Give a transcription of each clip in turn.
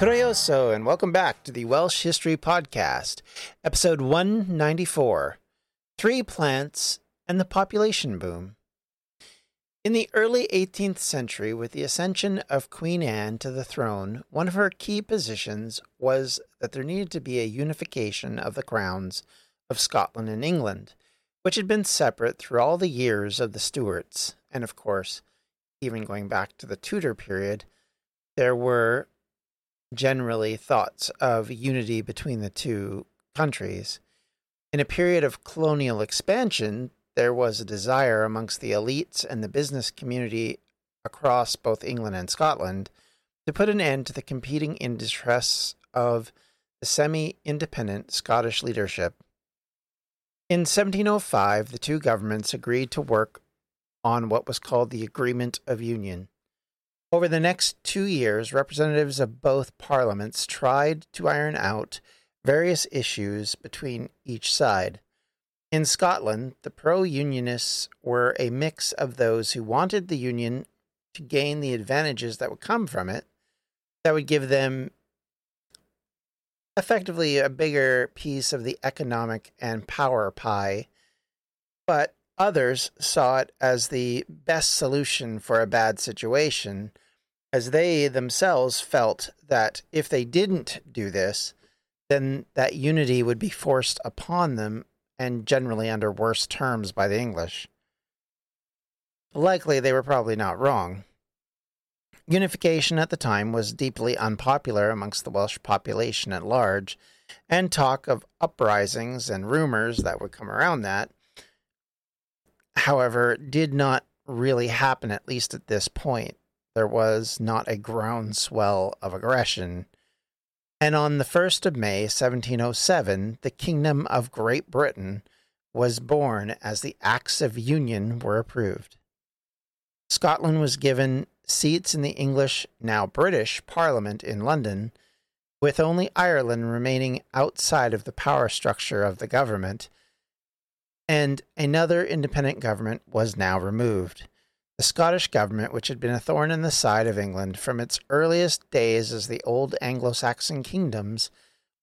Croeso, and welcome back to the Welsh History Podcast, episode 194 Three Plants and the Population Boom. In the early 18th century, with the ascension of Queen Anne to the throne, one of her key positions was that there needed to be a unification of the crowns of Scotland and England, which had been separate through all the years of the Stuarts, and of course, even going back to the Tudor period, there were generally thoughts of unity between the two countries. In a period of colonial expansion, there was a desire amongst the elites and the business community across both England and Scotland to put an end to the competing interests of the semi independent Scottish leadership. In 1705, the two governments agreed to work on what was called the Agreement of Union. Over the next two years, representatives of both parliaments tried to iron out various issues between each side. In Scotland, the pro Unionists were a mix of those who wanted the Union to gain the advantages that would come from it, that would give them effectively a bigger piece of the economic and power pie, but Others saw it as the best solution for a bad situation, as they themselves felt that if they didn't do this, then that unity would be forced upon them and generally under worse terms by the English. Likely they were probably not wrong. Unification at the time was deeply unpopular amongst the Welsh population at large, and talk of uprisings and rumors that would come around that however, did not really happen, at least at this point. There was not a groundswell of aggression. And on the 1st of May, 1707, the Kingdom of Great Britain was born as the Acts of Union were approved. Scotland was given seats in the English, now British, Parliament in London, with only Ireland remaining outside of the power structure of the government and another independent government was now removed. The Scottish government, which had been a thorn in the side of England from its earliest days as the old Anglo Saxon kingdoms,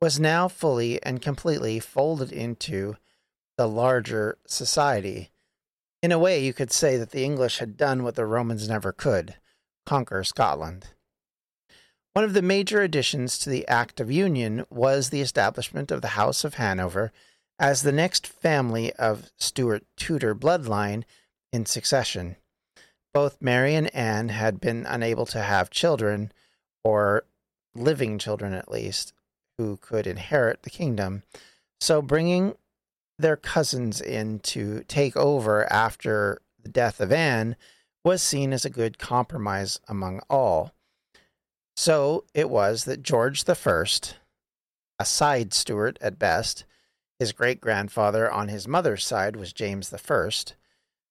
was now fully and completely folded into the larger society. In a way, you could say that the English had done what the Romans never could conquer Scotland. One of the major additions to the Act of Union was the establishment of the House of Hanover as the next family of Stuart Tudor bloodline in succession. Both Mary and Anne had been unable to have children, or living children at least, who could inherit the kingdom. So bringing their cousins in to take over after the death of Anne was seen as a good compromise among all. So it was that George First, a side Stuart at best, his great grandfather on his mother's side was James I.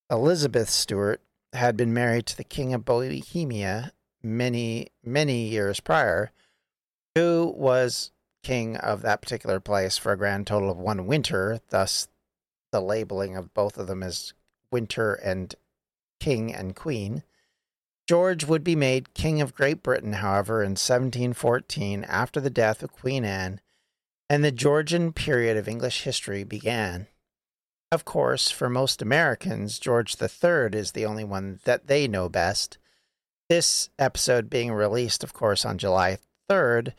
Elizabeth Stuart had been married to the King of Bohemia many, many years prior, who was king of that particular place for a grand total of one winter, thus the labeling of both of them as winter and king and queen. George would be made King of Great Britain, however, in 1714 after the death of Queen Anne and the Georgian period of English history began. Of course, for most Americans, George III is the only one that they know best. This episode being released, of course, on July 3rd,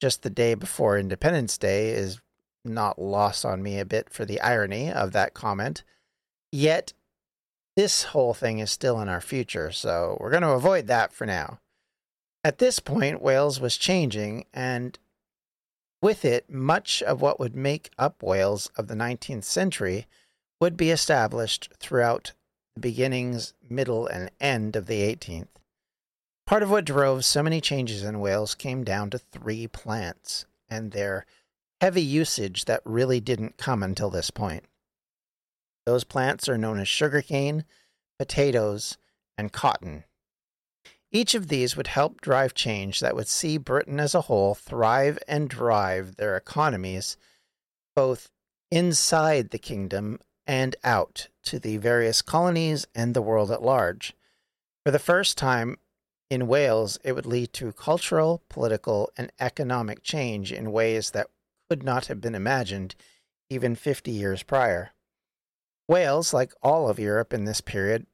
just the day before Independence Day, is not lost on me a bit for the irony of that comment. Yet, this whole thing is still in our future, so we're going to avoid that for now. At this point, Wales was changing, and with it, much of what would make up Wales of the 19th century would be established throughout the beginnings, middle, and end of the 18th. Part of what drove so many changes in Wales came down to three plants and their heavy usage that really didn't come until this point. Those plants are known as sugarcane, potatoes, and cotton. Each of these would help drive change that would see Britain as a whole thrive and drive their economies both inside the kingdom and out to the various colonies and the world at large. For the first time in Wales, it would lead to cultural, political, and economic change in ways that could not have been imagined even 50 years prior. Wales, like all of Europe in this period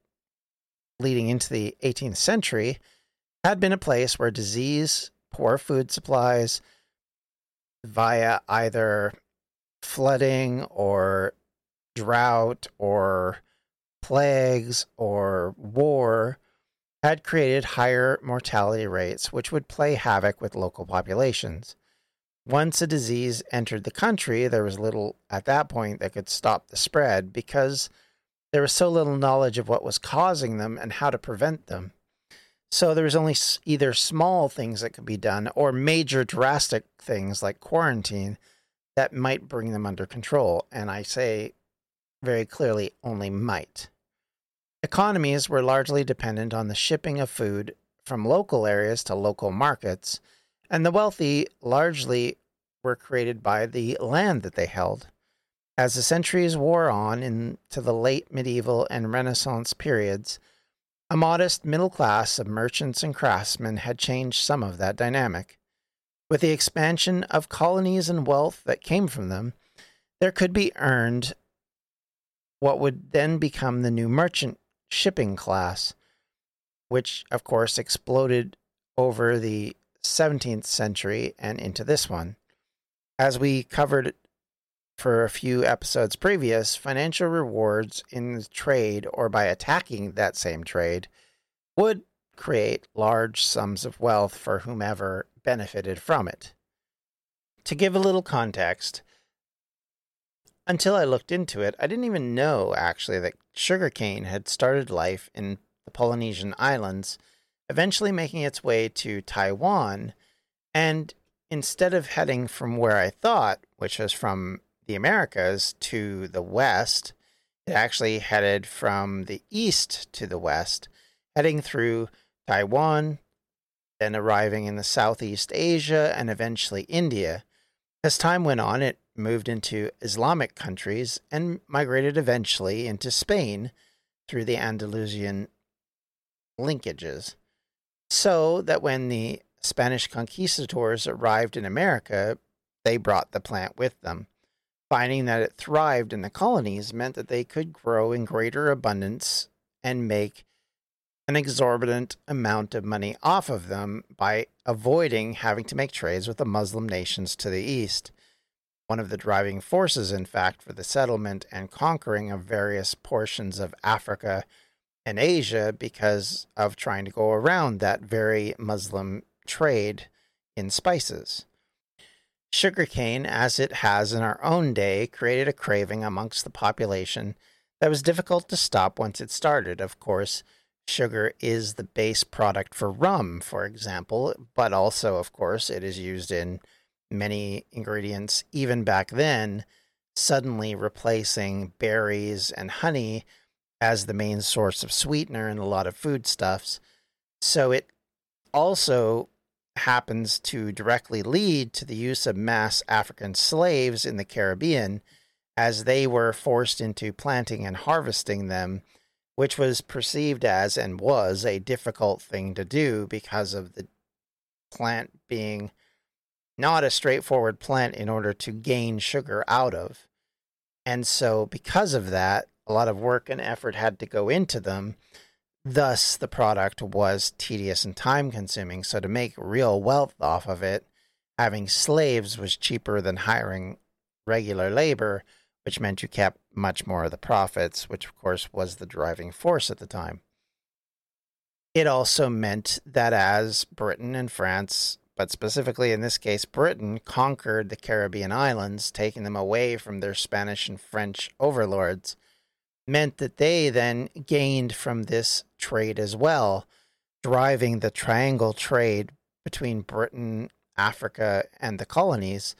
leading into the 18th century, had been a place where disease, poor food supplies, via either flooding or drought or plagues or war, had created higher mortality rates, which would play havoc with local populations. Once a disease entered the country, there was little at that point that could stop the spread because there was so little knowledge of what was causing them and how to prevent them. So there was only either small things that could be done or major drastic things like quarantine that might bring them under control. And I say very clearly only might. Economies were largely dependent on the shipping of food from local areas to local markets, and the wealthy largely were created by the land that they held. As the centuries wore on into the late medieval and Renaissance periods, a modest middle class of merchants and craftsmen had changed some of that dynamic. With the expansion of colonies and wealth that came from them, there could be earned what would then become the new merchant shipping class, which of course exploded over the 17th century and into this one. As we covered for a few episodes previous, financial rewards in trade or by attacking that same trade would create large sums of wealth for whomever benefited from it. To give a little context, until I looked into it, I didn't even know actually that sugarcane had started life in the Polynesian islands, eventually making its way to Taiwan. And instead of heading from where I thought, which was from the Americas to the west, it actually headed from the east to the west, heading through Taiwan, then arriving in the Southeast Asia and eventually India. As time went on, it moved into Islamic countries, and migrated eventually into Spain through the Andalusian linkages. So that when the Spanish conquistadors arrived in America, they brought the plant with them. Finding that it thrived in the colonies meant that they could grow in greater abundance and make an exorbitant amount of money off of them by avoiding having to make trades with the Muslim nations to the east one of the driving forces, in fact, for the settlement and conquering of various portions of Africa and Asia because of trying to go around that very Muslim trade in spices. Sugarcane, as it has in our own day, created a craving amongst the population that was difficult to stop once it started. Of course, sugar is the base product for rum, for example, but also, of course, it is used in many ingredients, even back then, suddenly replacing berries and honey as the main source of sweetener in a lot of foodstuffs. So it also happens to directly lead to the use of mass African slaves in the Caribbean as they were forced into planting and harvesting them, which was perceived as and was a difficult thing to do because of the plant being not a straightforward plant in order to gain sugar out of. And so, because of that, a lot of work and effort had to go into them. Thus, the product was tedious and time consuming. So, to make real wealth off of it, having slaves was cheaper than hiring regular labor, which meant you kept much more of the profits, which, of course, was the driving force at the time. It also meant that as Britain and France but specifically in this case, Britain conquered the Caribbean islands, taking them away from their Spanish and French overlords, meant that they then gained from this trade as well, driving the triangle trade between Britain, Africa, and the colonies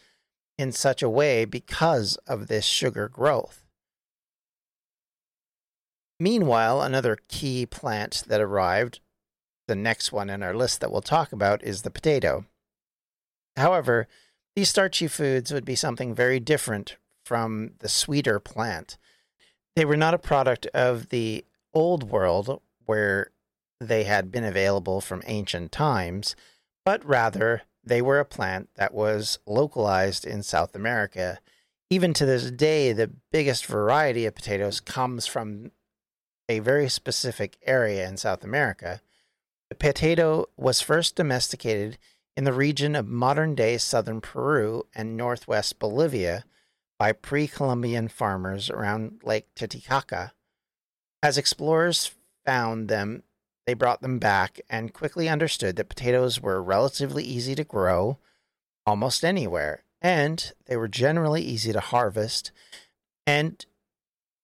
in such a way because of this sugar growth. Meanwhile, another key plant that arrived the next one in our list that we'll talk about is the potato. However, these starchy foods would be something very different from the sweeter plant. They were not a product of the old world where they had been available from ancient times, but rather they were a plant that was localized in South America. Even to this day, the biggest variety of potatoes comes from a very specific area in South America. The potato was first domesticated in the region of modern day southern Peru and northwest Bolivia by pre Columbian farmers around Lake Titicaca. As explorers found them, they brought them back and quickly understood that potatoes were relatively easy to grow almost anywhere, and they were generally easy to harvest and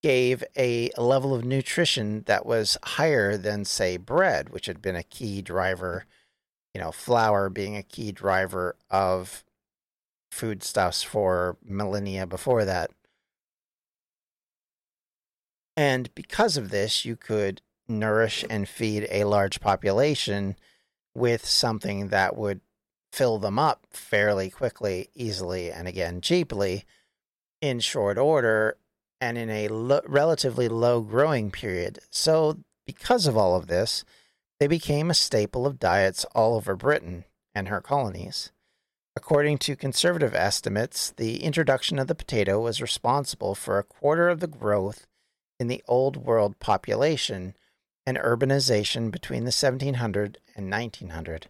gave a level of nutrition that was higher than, say, bread, which had been a key driver, you know, flour being a key driver of foodstuffs for millennia before that. And because of this, you could nourish and feed a large population with something that would fill them up fairly quickly, easily, and again, cheaply in short order and in a lo- relatively low growing period. So, because of all of this, they became a staple of diets all over Britain and her colonies. According to conservative estimates, the introduction of the potato was responsible for a quarter of the growth in the Old World population and urbanization between the 1700 and 1900.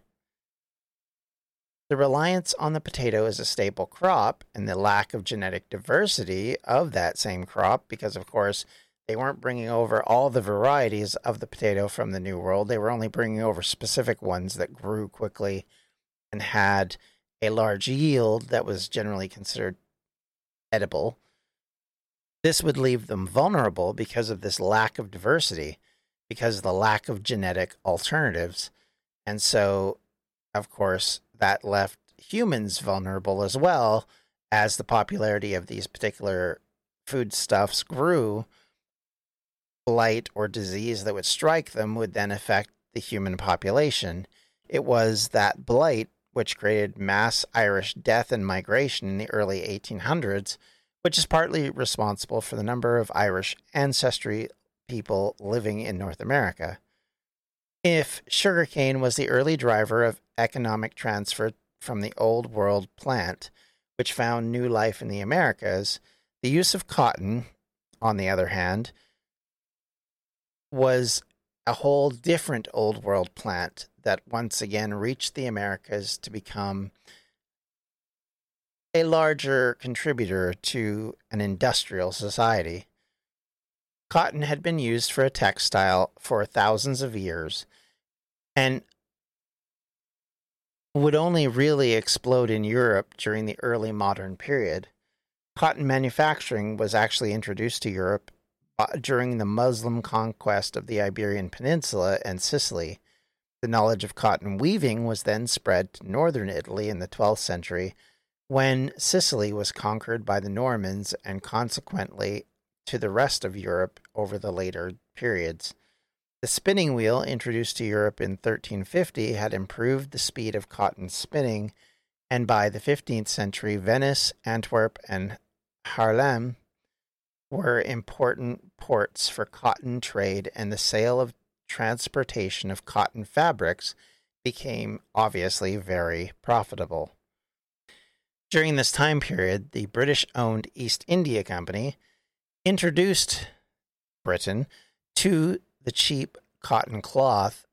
The reliance on the potato as a staple crop and the lack of genetic diversity of that same crop, because of course they weren't bringing over all the varieties of the potato from the New World, they were only bringing over specific ones that grew quickly and had a large yield that was generally considered edible. This would leave them vulnerable because of this lack of diversity because of the lack of genetic alternatives. And so, of course, that left humans vulnerable as well as the popularity of these particular foodstuffs grew. Blight or disease that would strike them would then affect the human population. It was that blight which created mass Irish death and migration in the early 1800s, which is partly responsible for the number of Irish ancestry people living in North America. If sugarcane was the early driver of economic transfer from the Old World plant, which found new life in the Americas, the use of cotton, on the other hand, was a whole different Old World plant that once again reached the Americas to become a larger contributor to an industrial society. Cotton had been used for a textile for thousands of years and would only really explode in Europe during the early modern period. Cotton manufacturing was actually introduced to Europe uh, during the Muslim conquest of the Iberian Peninsula and Sicily. The knowledge of cotton weaving was then spread to northern Italy in the 12th century when Sicily was conquered by the Normans and consequently to the rest of Europe over the later periods. The spinning wheel, introduced to Europe in 1350, had improved the speed of cotton spinning, and by the 15th century, Venice, Antwerp, and Haarlem were important ports for cotton trade, and the sale of transportation of cotton fabrics became obviously very profitable. During this time period, the British owned East India Company introduced Britain to the cheap cotton cloth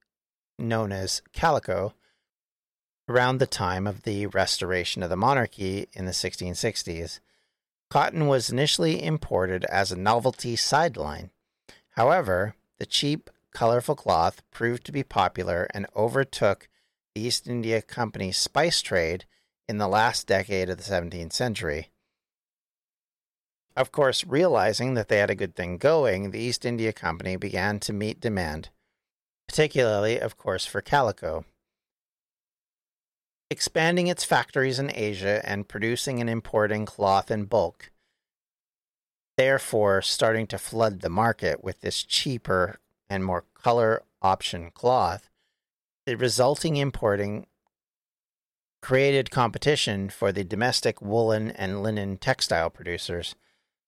known as calico around the time of the restoration of the monarchy in the 1660s. Cotton was initially imported as a novelty sideline. However, the cheap, colorful cloth proved to be popular and overtook the East India Company's spice trade in the last decade of the 17th century. Of course, realizing that they had a good thing going, the East India Company began to meet demand, particularly, of course, for calico. Expanding its factories in Asia and producing and importing cloth in bulk, therefore starting to flood the market with this cheaper and more color option cloth, the resulting importing created competition for the domestic woolen and linen textile producers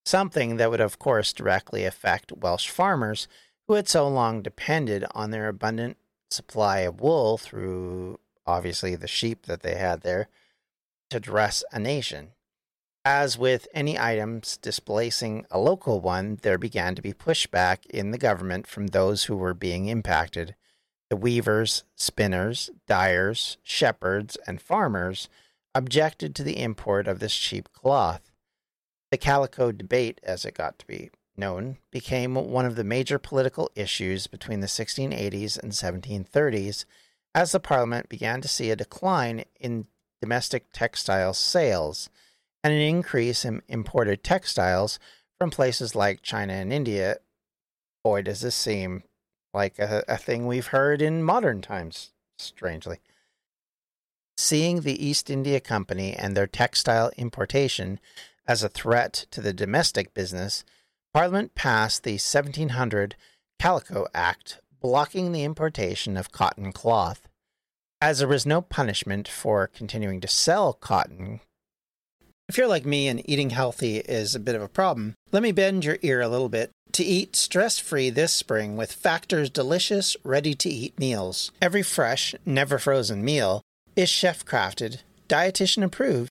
something that would, of course, directly affect Welsh farmers who had so long depended on their abundant supply of wool through obviously the sheep that they had there to dress a nation. As with any items displacing a local one, there began to be pushback in the government from those who were being impacted. The weavers, spinners, dyers, shepherds, and farmers objected to the import of this cheap cloth. The calico debate, as it got to be known, became one of the major political issues between the 1680s and 1730s as the Parliament began to see a decline in domestic textile sales and an increase in imported textiles from places like China and India. Boy, does this seem like a, a thing we've heard in modern times, strangely. Seeing the East India Company and their textile importation as a threat to the domestic business, Parliament passed the 1700 Calico Act, blocking the importation of cotton cloth. As there was no punishment for continuing to sell cotton, if you're like me and eating healthy is a bit of a problem, let me bend your ear a little bit to eat stress free this spring with Factor's delicious, ready to eat meals. Every fresh, never frozen meal is chef crafted, dietitian approved,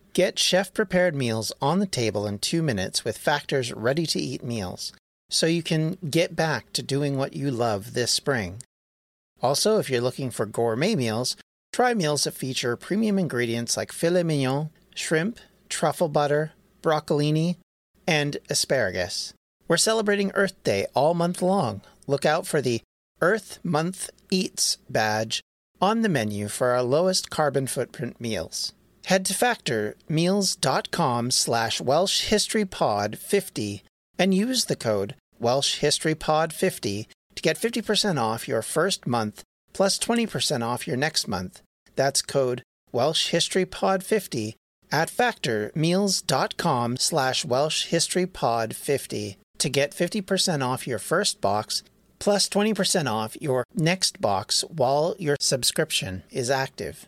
Get chef prepared meals on the table in two minutes with Factor's ready to eat meals so you can get back to doing what you love this spring. Also, if you're looking for gourmet meals, try meals that feature premium ingredients like filet mignon, shrimp, truffle butter, broccolini, and asparagus. We're celebrating Earth Day all month long. Look out for the Earth Month Eats badge on the menu for our lowest carbon footprint meals. Head to factormeals.com slash welshhistorypod50 and use the code welshhistorypod50 to get 50% off your first month plus 20% off your next month. That's code welshhistorypod50 at factormeals.com slash welshhistorypod50 to get 50% off your first box plus 20% off your next box while your subscription is active.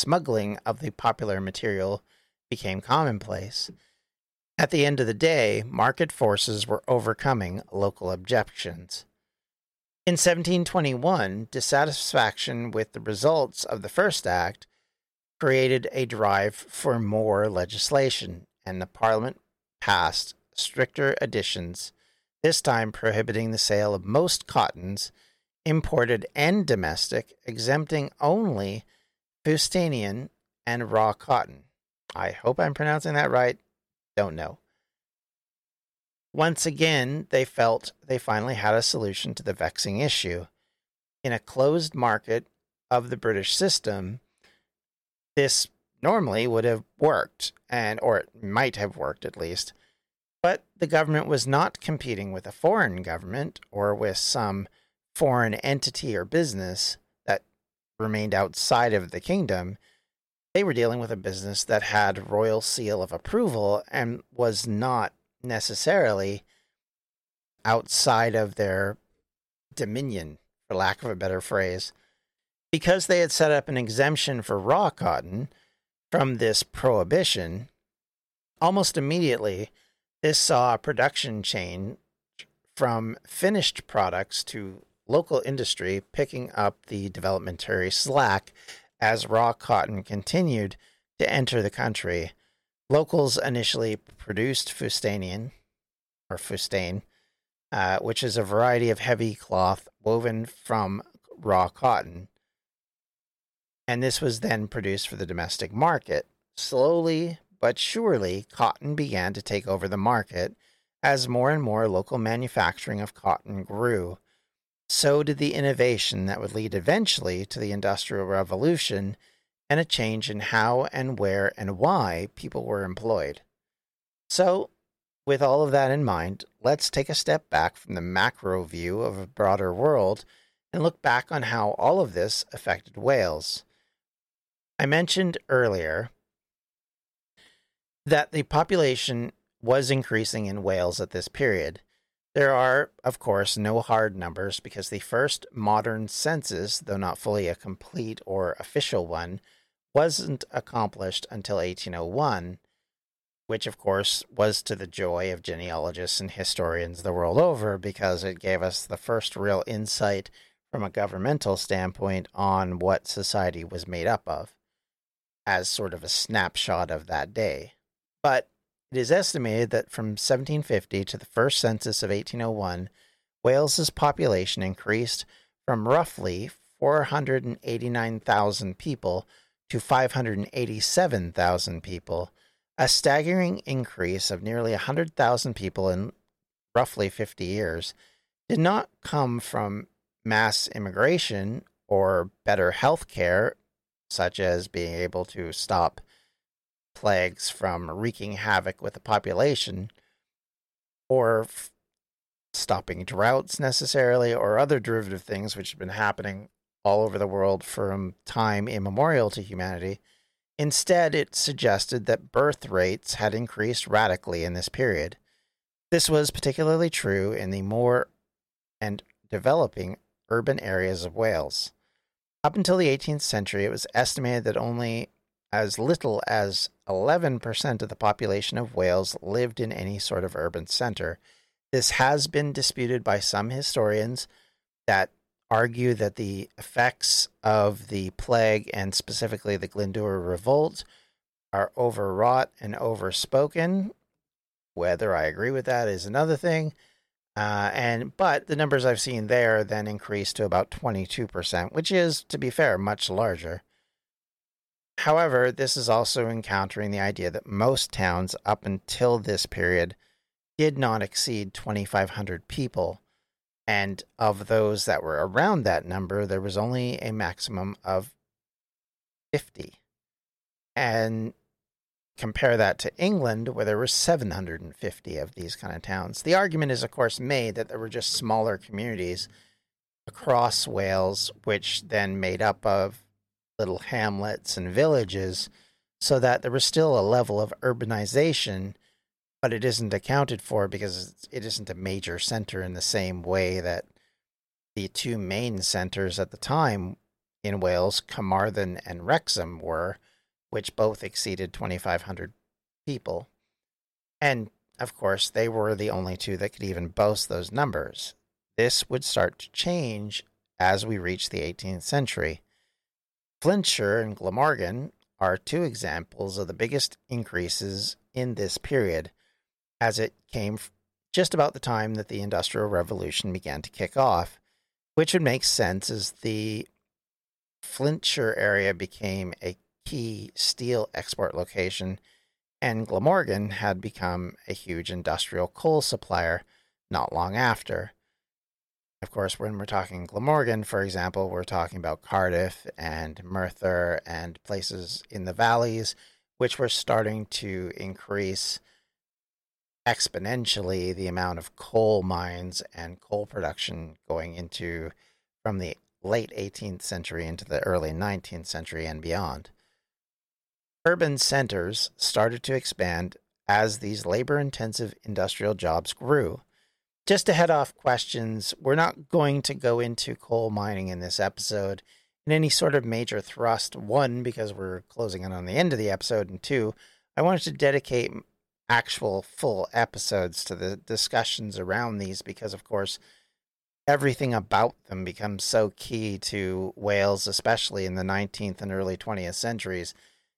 Smuggling of the popular material became commonplace. At the end of the day, market forces were overcoming local objections. In 1721, dissatisfaction with the results of the First Act created a drive for more legislation, and the Parliament passed stricter additions, this time prohibiting the sale of most cottons, imported and domestic, exempting only Fustanian and raw cotton. I hope I'm pronouncing that right. Don't know. Once again, they felt they finally had a solution to the vexing issue. In a closed market of the British system, this normally would have worked and or it might have worked at least but the government was not competing with a foreign government or with some foreign entity or business remained outside of the kingdom they were dealing with a business that had royal seal of approval and was not necessarily outside of their dominion for lack of a better phrase. Because they had set up an exemption for raw cotton from this prohibition, almost immediately, this saw a production chain from finished products to local industry picking up the developmentary slack as raw cotton continued to enter the country. Locals initially produced fustanian or fustane, uh, which is a variety of heavy cloth woven from raw cotton. and this was then produced for the domestic market. Slowly but surely, cotton began to take over the market as more and more local manufacturing of cotton grew. So did the innovation that would lead eventually to the Industrial Revolution and a change in how and where and why people were employed. So, with all of that in mind, let's take a step back from the macro view of a broader world and look back on how all of this affected Wales. I mentioned earlier that the population was increasing in Wales at this period. There are, of course, no hard numbers because the first modern census, though not fully a complete or official one, wasn't accomplished until 1801, which, of course, was to the joy of genealogists and historians the world over because it gave us the first real insight from a governmental standpoint on what society was made up of as sort of a snapshot of that day. But it is estimated that from 1750 to the first census of 1801, Wales's population increased from roughly 489,000 people to 587,000 people, a staggering increase of nearly 100,000 people in roughly 50 years, did not come from mass immigration or better health care, such as being able to stop plagues from wreaking havoc with the population, or f- stopping droughts necessarily, or other derivative things which have been happening all over the world from time immemorial to humanity. Instead, it suggested that birth rates had increased radically in this period. This was particularly true in the more and developing urban areas of Wales. Up until the 18th century, it was estimated that only as little as 11% of the population of Wales lived in any sort of urban center. This has been disputed by some historians that argue that the effects of the plague and specifically the Glyndŵr revolt are overwrought and overspoken. Whether I agree with that is another thing. Uh, and but the numbers I've seen there then increased to about 22%, which is, to be fair, much larger. However, this is also encountering the idea that most towns up until this period did not exceed 2,500 people. And of those that were around that number, there was only a maximum of 50. And compare that to England, where there were 750 of these kind of towns. The argument is, of course, made that there were just smaller communities across Wales, which then made up of little hamlets and villages, so that there was still a level of urbanization, but it isn't accounted for because it isn't a major center in the same way that the two main centers at the time in Wales, Carmarthen and Wrexham, were which both exceeded 2,500 people. And of course, they were the only two that could even boast those numbers. This would start to change as we reach the 18th century. Flintshire and Glamorgan are two examples of the biggest increases in this period, as it came just about the time that the Industrial Revolution began to kick off, which would make sense as the Flintshire area became a key steel export location, and Glamorgan had become a huge industrial coal supplier not long after. Of course, when we're talking Glamorgan, for example, we're talking about Cardiff and Merthyr and places in the valleys, which were starting to increase exponentially the amount of coal mines and coal production going into from the late 18th century into the early 19th century and beyond urban centers started to expand as these labor intensive industrial jobs grew. Just to head off questions, we're not going to go into coal mining in this episode in any sort of major thrust. One, because we're closing in on the end of the episode, and two, I wanted to dedicate actual full episodes to the discussions around these because, of course, everything about them becomes so key to Wales, especially in the 19th and early 20th centuries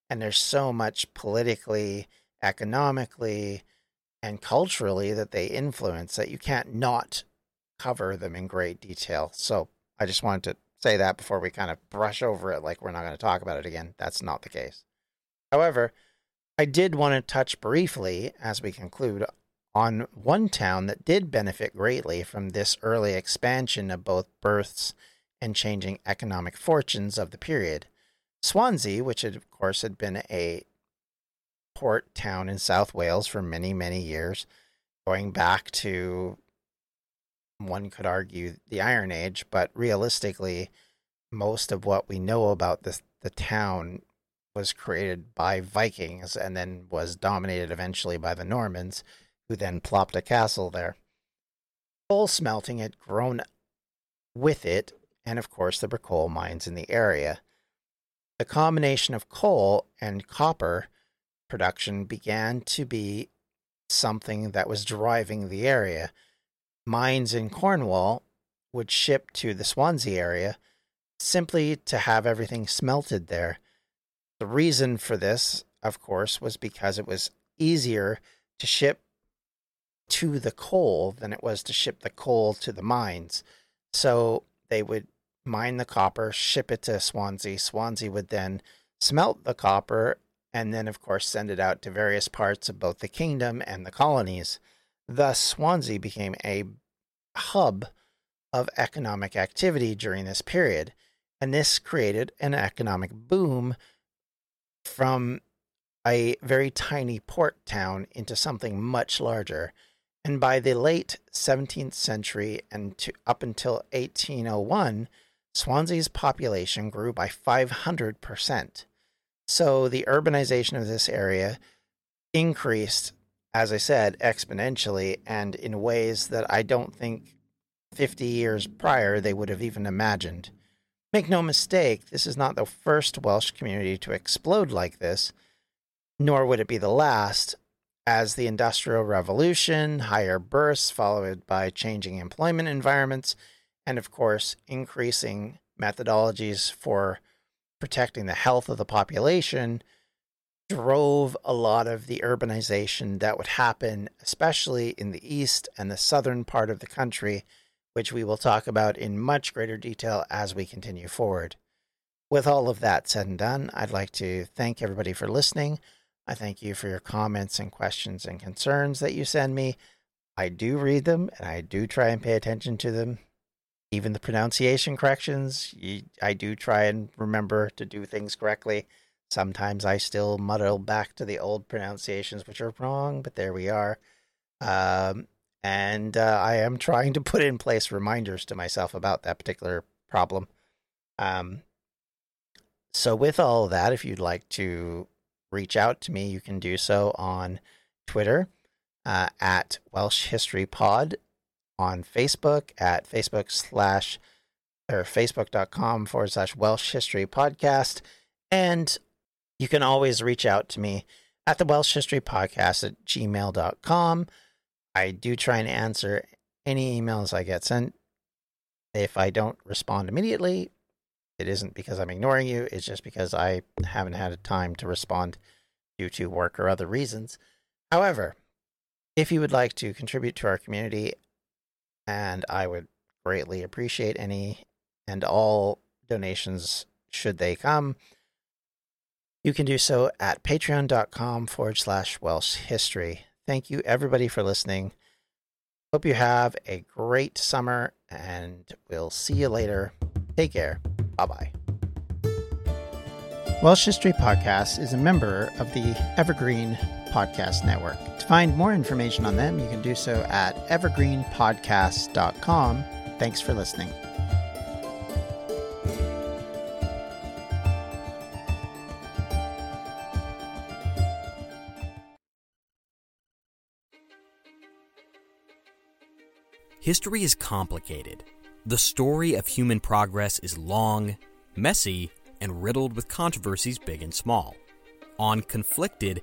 and there's so much politically, economically, and culturally that they influence that you can't not cover them in great detail. So I just wanted to say that before we kind of brush over it like we're not going to talk about it again. That's not the case. However, I did want to touch briefly as we conclude on one town that did benefit greatly from this early expansion of both births and changing economic fortunes of the period. Swansea, which had, of course had been a port town in South Wales for many, many years, going back to one could argue the Iron Age, but realistically, most of what we know about this the town was created by Vikings and then was dominated eventually by the Normans, who then plopped a castle there. Coal smelting had grown with it, and of course there were coal mines in the area. The combination of coal and copper production began to be something that was driving the area mines in Cornwall would ship to the Swansea area simply to have everything smelted there. The reason for this, of course, was because it was easier to ship to the coal than it was to ship the coal to the mines. So they would mine the copper, ship it to Swansea. Swansea would then smelt the copper and then, of course, send it out to various parts of both the kingdom and the colonies. Thus, Swansea became a hub of economic activity during this period. And this created an economic boom from a very tiny port town into something much larger. And by the late 17th century and to, up until 1801, Swansea's population grew by 500%. So the urbanization of this area increased as I said, exponentially and in ways that I don't think 50 years prior they would have even imagined. Make no mistake, this is not the first Welsh community to explode like this, nor would it be the last, as the Industrial Revolution, higher births followed by changing employment environments, and of course, increasing methodologies for protecting the health of the population drove a lot of the urbanization that would happen, especially in the east and the southern part of the country, which we will talk about in much greater detail as we continue forward. With all of that said and done, I'd like to thank everybody for listening. I thank you for your comments and questions and concerns that you send me. I do read them and I do try and pay attention to them. Even the pronunciation corrections, I do try and remember to do things correctly. Sometimes I still muddle back to the old pronunciations, which are wrong, but there we are. Um, and uh, I am trying to put in place reminders to myself about that particular problem. Um, so, with all that, if you'd like to reach out to me, you can do so on Twitter uh, at Welsh History Pod, on Facebook at Facebook slash or Facebook.com forward slash Welsh History Podcast, and you can always reach out to me at the Welsh History Podcast at gmail.com. I do try and answer any emails I get sent. If I don't respond immediately, it isn't because I'm ignoring you, it's just because I haven't had time to respond due to work or other reasons. However, if you would like to contribute to our community, and I would greatly appreciate any and all donations should they come, you can do so at patreon.com forward slash Welsh history. Thank you, everybody, for listening. Hope you have a great summer, and we'll see you later. Take care. Bye bye. Welsh History Podcast is a member of the Evergreen Podcast Network. To find more information on them, you can do so at evergreenpodcast.com. Thanks for listening. History is complicated. The story of human progress is long, messy, and riddled with controversies big and small. On Conflicted,